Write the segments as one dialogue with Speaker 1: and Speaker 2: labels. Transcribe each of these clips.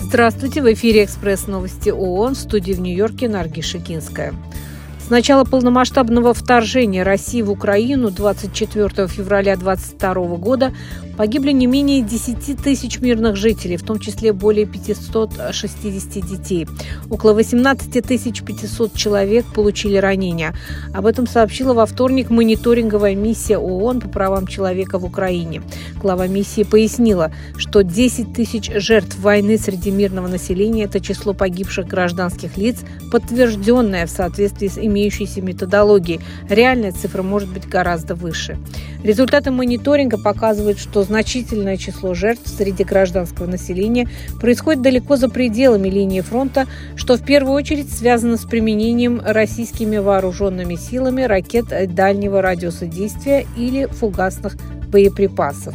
Speaker 1: Здравствуйте, в эфире «Экспресс новости ООН» в студии в Нью-Йорке Нарги Шикинская. С начала полномасштабного вторжения России в Украину 24 февраля 2022 года погибли не менее 10 тысяч мирных жителей, в том числе более 560 детей. Около 18 500 человек получили ранения. Об этом сообщила во вторник мониторинговая миссия ООН по правам человека в Украине. Глава миссии пояснила, что 10 тысяч жертв войны среди мирного населения – это число погибших гражданских лиц, подтвержденное в соответствии с имеющейся методологии. Реальная цифра может быть гораздо выше. Результаты мониторинга показывают, что значительное число жертв среди гражданского населения происходит далеко за пределами линии фронта, что в первую очередь связано с применением российскими вооруженными силами ракет дальнего радиуса действия или фугасных боеприпасов.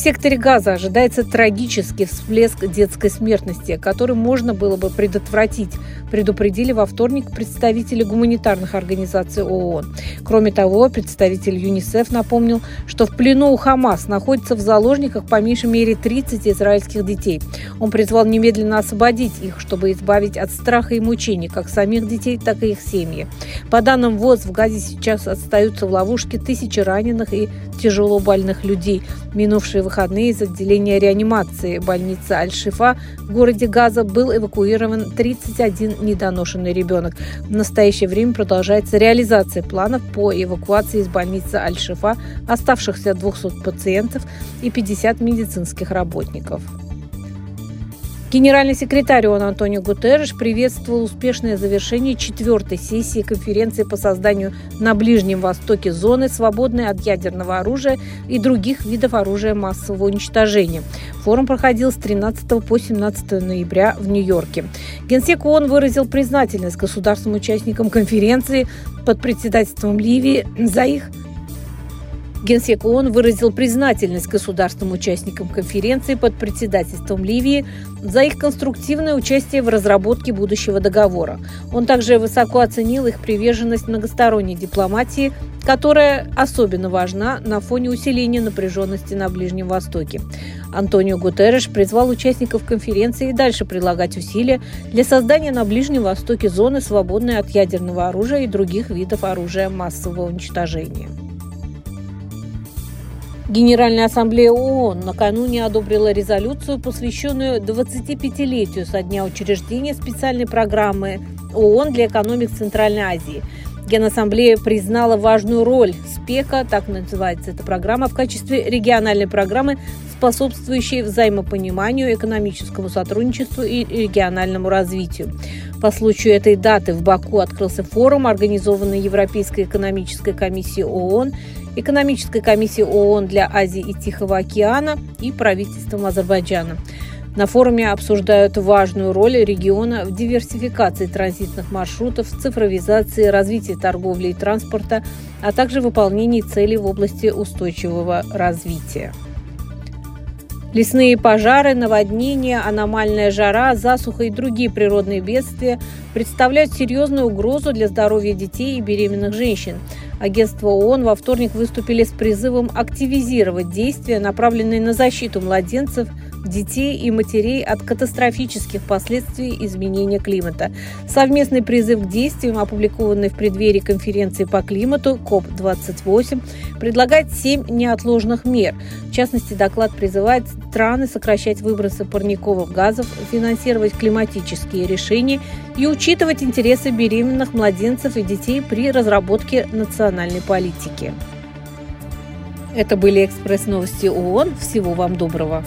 Speaker 1: В секторе Газа ожидается трагический всплеск детской смертности, который можно было бы предотвратить, предупредили во вторник представители гуманитарных организаций ООН. Кроме того, представитель ЮНИСЕФ напомнил, что в плену у Хамас находится в заложниках по меньшей мере 30 израильских детей. Он призвал немедленно освободить их, чтобы избавить от страха и мучений как самих детей, так и их семьи. По данным ВОЗ, в Газе сейчас остаются в ловушке тысячи раненых и тяжело больных людей. Минувшие выходные из отделения реанимации больницы Аль-Шифа в городе Газа был эвакуирован 31 недоношенный ребенок. В настоящее время продолжается реализация планов по эвакуации из больницы Аль-Шифа оставшихся 200 пациентов и 50 медицинских работников. Генеральный секретарь ООН Антонио Гутерреш приветствовал успешное завершение четвертой сессии конференции по созданию на Ближнем Востоке зоны, свободной от ядерного оружия и других видов оружия массового уничтожения. Форум проходил с 13 по 17 ноября в Нью-Йорке. Генсек ООН выразил признательность государствам-участникам конференции под председательством Ливии за их Генсек ООН выразил признательность государствам-участникам конференции под председательством Ливии за их конструктивное участие в разработке будущего договора. Он также высоко оценил их приверженность многосторонней дипломатии, которая особенно важна на фоне усиления напряженности на Ближнем Востоке. Антонио Гутерреш призвал участников конференции дальше прилагать усилия для создания на Ближнем Востоке зоны, свободной от ядерного оружия и других видов оружия массового уничтожения. Генеральная ассамблея ООН накануне одобрила резолюцию, посвященную 25-летию со дня учреждения специальной программы ООН для экономик Центральной Азии. Генассамблея признала важную роль СПЕКа, так называется эта программа, в качестве региональной программы, способствующей взаимопониманию, экономическому сотрудничеству и региональному развитию. По случаю этой даты в Баку открылся форум, организованный Европейской экономической комиссией ООН Экономической комиссии ООН для Азии и Тихого океана и правительством Азербайджана. На форуме обсуждают важную роль региона в диверсификации транзитных маршрутов, цифровизации, развитии торговли и транспорта, а также выполнении целей в области устойчивого развития. Лесные пожары, наводнения, аномальная жара, засуха и другие природные бедствия представляют серьезную угрозу для здоровья детей и беременных женщин. Агентство ООН во вторник выступили с призывом активизировать действия, направленные на защиту младенцев – детей и матерей от катастрофических последствий изменения климата. Совместный призыв к действиям, опубликованный в преддверии конференции по климату КОП-28, предлагает семь неотложных мер. В частности, доклад призывает страны сокращать выбросы парниковых газов, финансировать климатические решения и учитывать интересы беременных младенцев и детей при разработке национальной политики. Это были экспресс-новости ООН. Всего вам доброго.